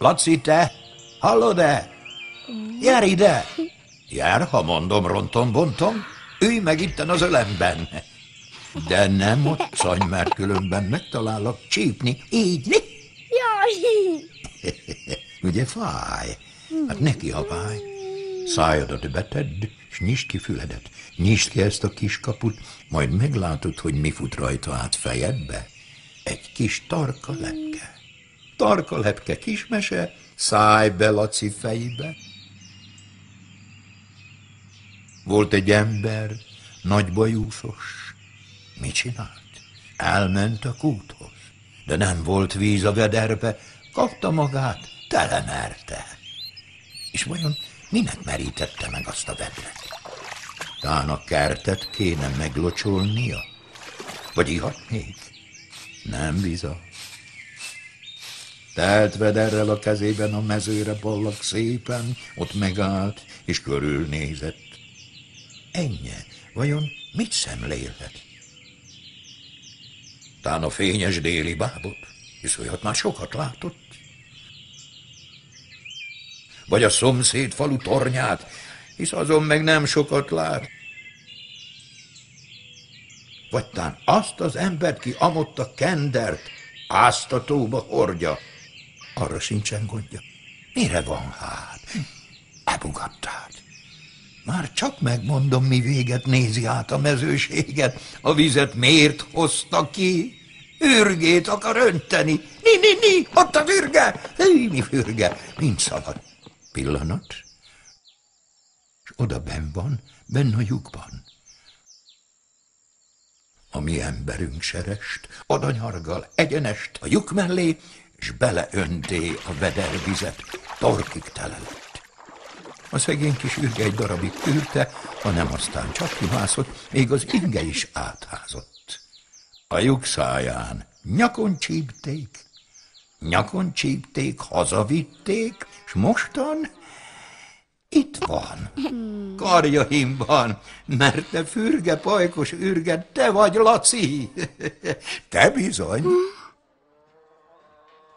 Laci, te? Hallod-e? Jár ide! Jár, ha mondom, rontom, bontom. Ülj meg itten az ölemben. De nem moccanj, mert különben megtalálok csípni. Így, né? Jaj! Ugye fáj? Hát neki a fáj. Szájadat betedd, s nyisd ki füledet. Nyisd ki ezt a kis kaput, majd meglátod, hogy mi fut rajta át fejedbe. Egy kis tarka lepke. Tarka lepke kismese, szállj be Laci fejbe. Volt egy ember, nagy bajúsos. Mit csinált? Elment a kúthoz, de nem volt víz a vederbe, kapta magát, telemerte. És vajon minek merítette meg azt a vedret? Tán a kertet kéne meglocsolnia? Vagy ihatnék? Nem bizony. Telt vederrel a kezében a mezőre ballag szépen, ott megállt, és körülnézett. Ennyi, vajon mit szemlélhet? Tán a fényes déli bábot, hisz olyat már sokat látott. Vagy a szomszéd falu tornyát, hisz azon meg nem sokat lát. Vagy tán azt az embert, ki amott a kendert, áztatóba hordja, arra sincsen gondja. Mire van hát? Ebugattát. Már csak megmondom, mi véget nézi át a mezőséget. A vizet miért hozta ki? Ürgét akar önteni. Ni, ni, ni, ott az ürge. Hű, mi fürge, mint szabad. Pillanat. És oda ben van, benne a lyukban. A mi emberünk serest, oda nyargal egyenest a lyuk mellé, és beleönté a vedervizet, torkig tele lett. A szegény kis ürge egy darabig tűrte, hanem aztán csak kimászott, még az inge is átházott. A lyuk száján nyakon csípték, nyakon csípték, hazavitték, s mostan itt van, karjaimban, mert te fürge, pajkos ürge, te vagy, Laci. Te bizony.